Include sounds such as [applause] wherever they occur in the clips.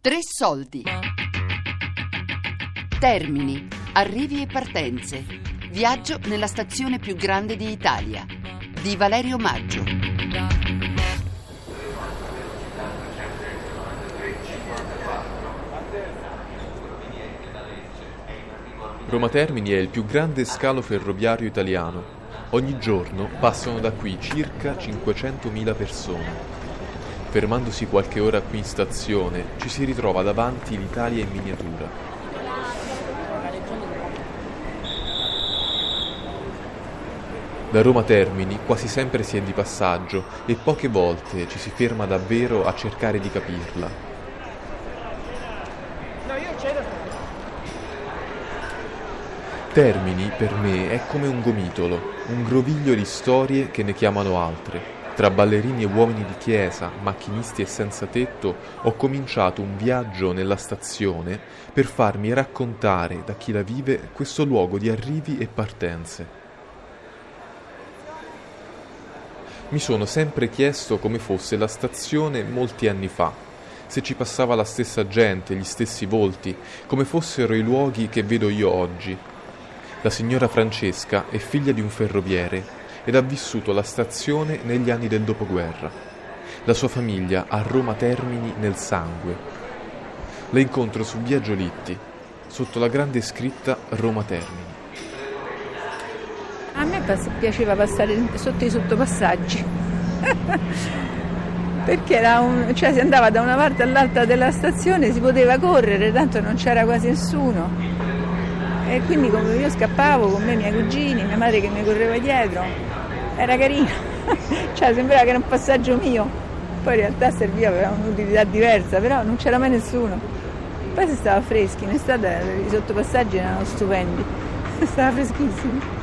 Tre soldi. Termini, arrivi e partenze. Viaggio nella stazione più grande d'Italia. Di Valerio Maggio. Roma Termini è il più grande scalo ferroviario italiano. Ogni giorno passano da qui circa 500.000 persone. Fermandosi qualche ora qui in stazione, ci si ritrova davanti l'Italia in miniatura. Da Roma Termini quasi sempre si è di passaggio e poche volte ci si ferma davvero a cercare di capirla. Termini per me è come un gomitolo, un groviglio di storie che ne chiamano altre. Tra ballerini e uomini di chiesa, macchinisti e senza tetto, ho cominciato un viaggio nella stazione per farmi raccontare da chi la vive questo luogo di arrivi e partenze. Mi sono sempre chiesto come fosse la stazione molti anni fa, se ci passava la stessa gente, gli stessi volti, come fossero i luoghi che vedo io oggi. La signora Francesca è figlia di un ferroviere ed ha vissuto la stazione negli anni del dopoguerra. La sua famiglia ha Roma Termini nel sangue. La incontro su via Giolitti, sotto la grande scritta Roma Termini. A me piaceva passare sotto i sottopassaggi. [laughs] Perché un, cioè, si andava da una parte all'altra della stazione, si poteva correre, tanto non c'era quasi nessuno. E quindi come io scappavo con me, i miei cugini, mia madre che mi correva dietro, era carino, [laughs] cioè sembrava che era un passaggio mio, poi in realtà serviva per un'utilità diversa, però non c'era mai nessuno. Poi si stava freschi, in estate i sottopassaggi erano stupendi, [laughs] stava freschissimo.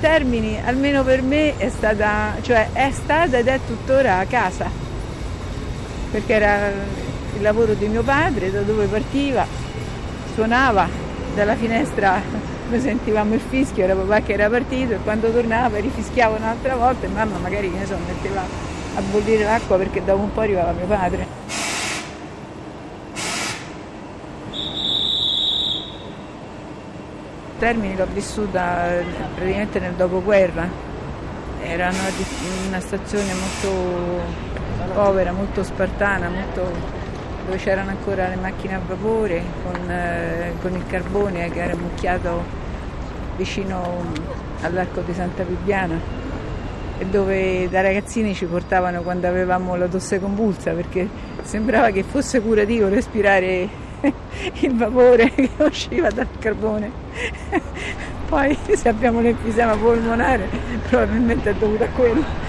Termini, almeno per me, è stata, cioè è stata ed è tuttora a casa, perché era il lavoro di mio padre, da dove partiva, suonava dalla finestra noi sentivamo il fischio, era papà che era partito e quando tornava rifischiava un'altra volta e mamma magari ne so, metteva a bollire l'acqua perché dopo un po' arrivava mio padre. Termini l'ho vissuta praticamente nel dopoguerra, era una stazione molto povera, molto spartana, molto dove c'erano ancora le macchine a vapore con, eh, con il carbone che era mucchiato vicino all'arco di Santa Bibiana dove da ragazzini ci portavano quando avevamo la tosse convulsa perché sembrava che fosse curativo respirare [laughs] il vapore che usciva dal carbone. [laughs] Poi se abbiamo l'enfisema polmonare probabilmente è dovuto a quello.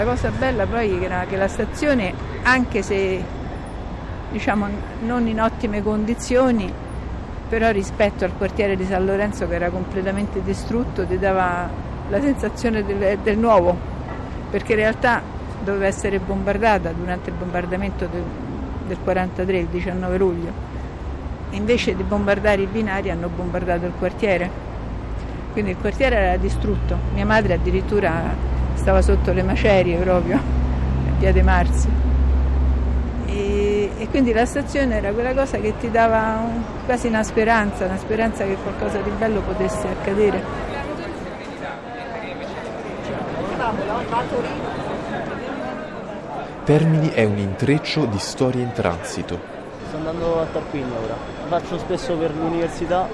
La cosa bella poi era che la stazione, anche se diciamo non in ottime condizioni, però rispetto al quartiere di San Lorenzo che era completamente distrutto ti dava la sensazione del, del nuovo, perché in realtà doveva essere bombardata durante il bombardamento del, del 43, il 19 luglio. Invece di bombardare i binari hanno bombardato il quartiere. Quindi il quartiere era distrutto. Mia madre addirittura stava sotto le macerie proprio, a Piede Marzi. E, e, quindi la stazione era quella cosa che ti dava un, quasi una speranza, una speranza che qualcosa di bello potesse accadere. Termini è un intreccio di storie in transito. Sto andando a Tarquinia ora, faccio spesso per l'università,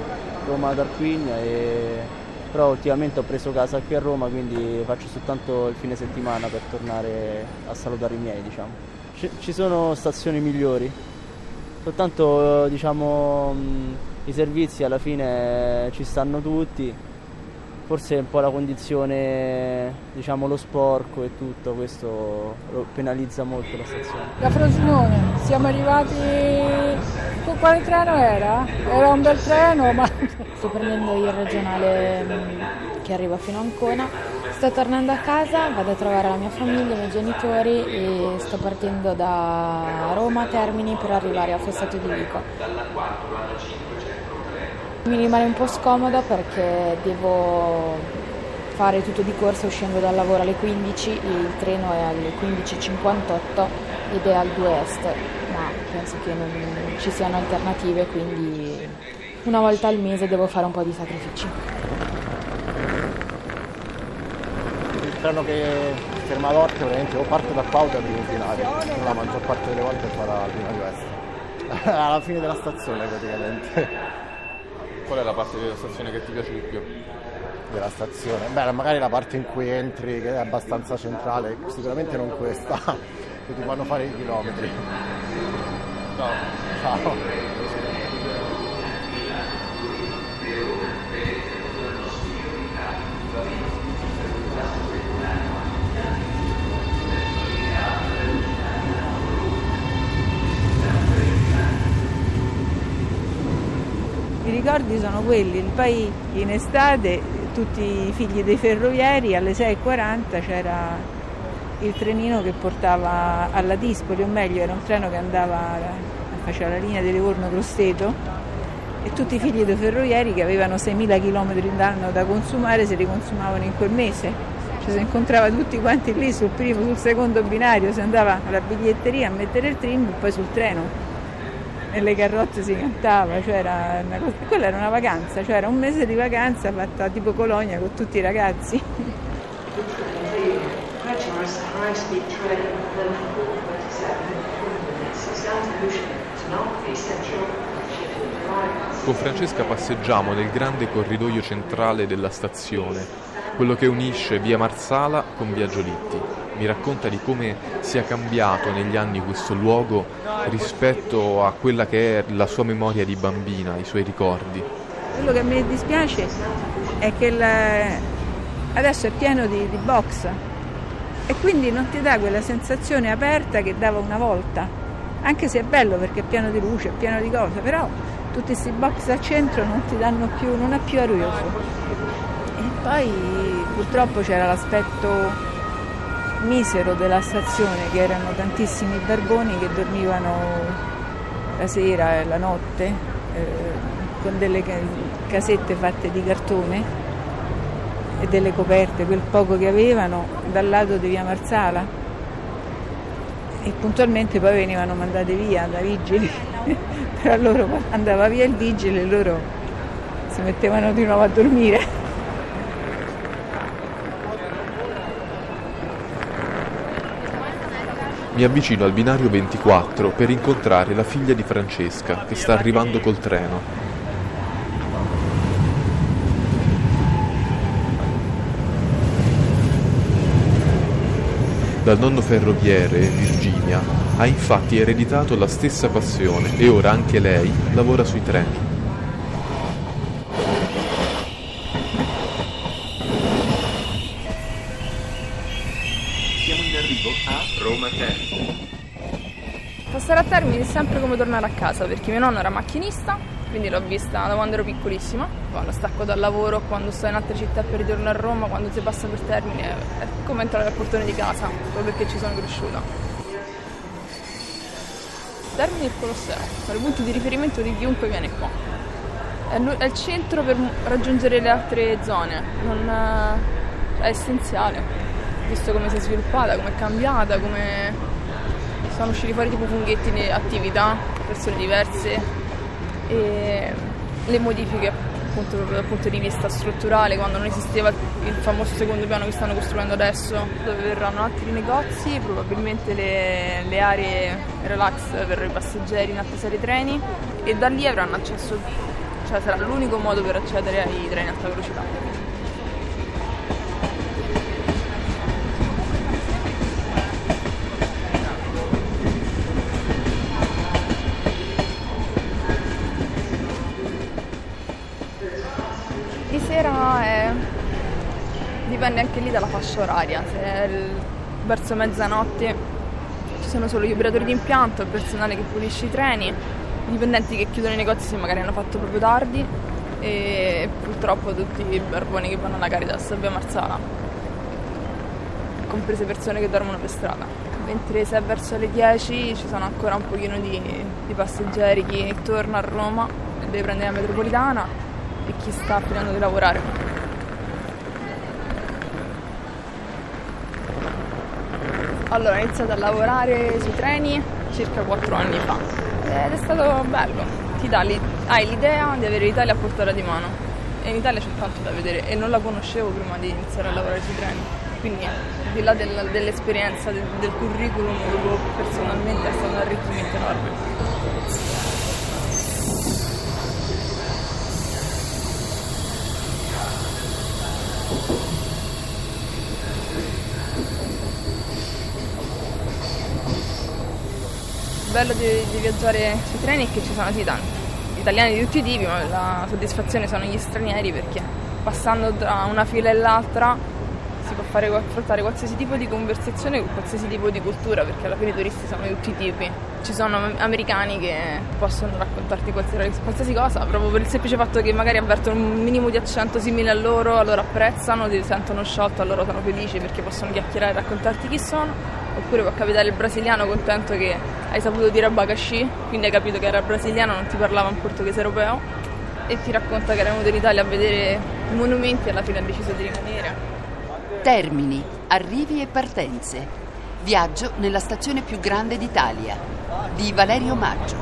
Roma Tarquinia e però ultimamente ho preso casa qui a Roma quindi faccio soltanto il fine settimana per tornare a salutare i miei diciamo. C- ci sono stazioni migliori, soltanto diciamo i servizi alla fine ci stanno tutti, forse un po' la condizione, diciamo lo sporco e tutto, questo penalizza molto la stazione. Da Frosinone, siamo arrivati, quale treno era? Era un bel treno ma... Sto prendendo il regionale mm, che arriva fino a Ancona Sto tornando a casa, vado a trovare la mia famiglia, i miei genitori e sto partendo da Roma Termini per arrivare a Fossato di Vico. Mi rimane un po' scomodo perché devo fare tutto di corsa uscendo dal lavoro alle 15, il treno è alle 15.58 ed è al 2 Est, ma penso che non ci siano alternative, quindi una volta al mese devo fare un po' di sacrifici. treno che ferma ad Orte ovviamente o parte da qua o da binario, la maggior parte delle volte fa da binario est. Alla fine della stazione praticamente. Qual è la parte della stazione che ti piace di più? Della stazione? Beh, magari la parte in cui entri, che è abbastanza centrale, sicuramente non questa, [laughs] che ti fanno fare i chilometri. Ciao. Ciao. Ricordi sono quelli, poi in estate tutti i figli dei ferrovieri alle 6.40 c'era il trenino che portava alla Dispoli, o meglio era un treno che andava, faceva la linea di Livorno-Grosseto e tutti i figli dei ferrovieri che avevano 6.000 km d'anno da consumare se li consumavano in quel mese. Cioè si incontrava tutti quanti lì sul primo, sul secondo binario, si andava alla biglietteria a mettere il trim e poi sul treno nelle carrozze si cantava, cioè era una cosa, quella era una vacanza, cioè era un mese di vacanza fatta tipo Colonia con tutti i ragazzi. Con Francesca passeggiamo nel grande corridoio centrale della stazione, quello che unisce via Marsala con via Giolitti mi racconta di come sia cambiato negli anni questo luogo rispetto a quella che è la sua memoria di bambina, i suoi ricordi. Quello che mi dispiace è che la... adesso è pieno di, di box e quindi non ti dà quella sensazione aperta che dava una volta, anche se è bello perché è pieno di luce, è pieno di cose, però tutti questi box al centro non ti danno più, non è più arioso. E poi purtroppo c'era l'aspetto misero della stazione, che erano tantissimi barboni che dormivano la sera e la notte eh, con delle casette fatte di cartone e delle coperte, quel poco che avevano, dal lato di via Marsala e puntualmente poi venivano mandate via da vigili, [laughs] però loro andava via il vigile e loro si mettevano di nuovo a dormire. Mi avvicino al binario 24 per incontrare la figlia di Francesca che sta arrivando col treno. Dal nonno ferroviere, Virginia, ha infatti ereditato la stessa passione e ora anche lei lavora sui treni. Passare a Termini è sempre come tornare a casa perché mio nonno era macchinista, quindi l'ho vista da quando ero piccolissima. Quando stacco dal lavoro, quando sto in altre città per ritorno a Roma, quando si passa per Termini, è, come entrare al portone di casa, proprio perché ci sono cresciuta. Termini è il Colosseo, è il punto di riferimento di chiunque viene qua. È il centro per raggiungere le altre zone, non, è essenziale, visto come si è sviluppata, come è cambiata, come sono usciti fuori tipo funghetti in attività, persone diverse e le modifiche appunto proprio dal punto di vista strutturale quando non esisteva il famoso secondo piano che stanno costruendo adesso dove verranno altri negozi, probabilmente le, le aree relax per i passeggeri in attesa dei treni e da lì avranno accesso, cioè sarà l'unico modo per accedere ai treni a alta velocità. È... dipende anche lì dalla fascia oraria, se verso mezzanotte ci sono solo gli operatori di impianto, il personale che pulisce i treni, i dipendenti che chiudono i negozi se magari hanno fatto proprio tardi e purtroppo tutti i barboni che vanno alla Caritas a Via Marzala comprese persone che dormono per strada. Mentre se è verso le 10 ci sono ancora un pochino di, di passeggeri, chi torna a Roma e deve prendere la metropolitana e chi sta finendo di lavorare. Allora, ho iniziato a lavorare sui treni circa 4 anni fa ed è stato bello, ti dà hai l'idea di avere l'Italia a portata di mano e in Italia c'è tanto da vedere e non la conoscevo prima di iniziare a lavorare sui treni, quindi al di là del- dell'esperienza, del, del curriculum, personalmente è stato un arricchimento enorme. Bello di, di viaggiare sui treni è che ci sono sì tanti italiani di tutti i tipi, ma la soddisfazione sono gli stranieri perché passando tra una fila e l'altra si può fare, affrontare qualsiasi tipo di conversazione con qualsiasi tipo di cultura, perché alla fine i turisti sono di tutti i tipi. Ci sono americani che possono raccontarti qualsiasi, qualsiasi cosa, proprio per il semplice fatto che magari avvertono un minimo di accento simile a loro, allora apprezzano, ti sentono sciolto, allora sono felici perché possono chiacchierare e raccontarti chi sono. Oppure può capitare il brasiliano contento che hai saputo dire abacaxi, quindi hai capito che era brasiliano, non ti parlava un portoghese europeo e ti racconta che era venuto in Italia a vedere i monumenti e alla fine ha deciso di rimanere. Termini, arrivi e partenze. Viaggio nella stazione più grande d'Italia di Valerio Maggio.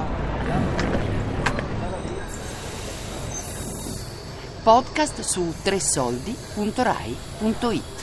Podcast su tressoldi.rai.it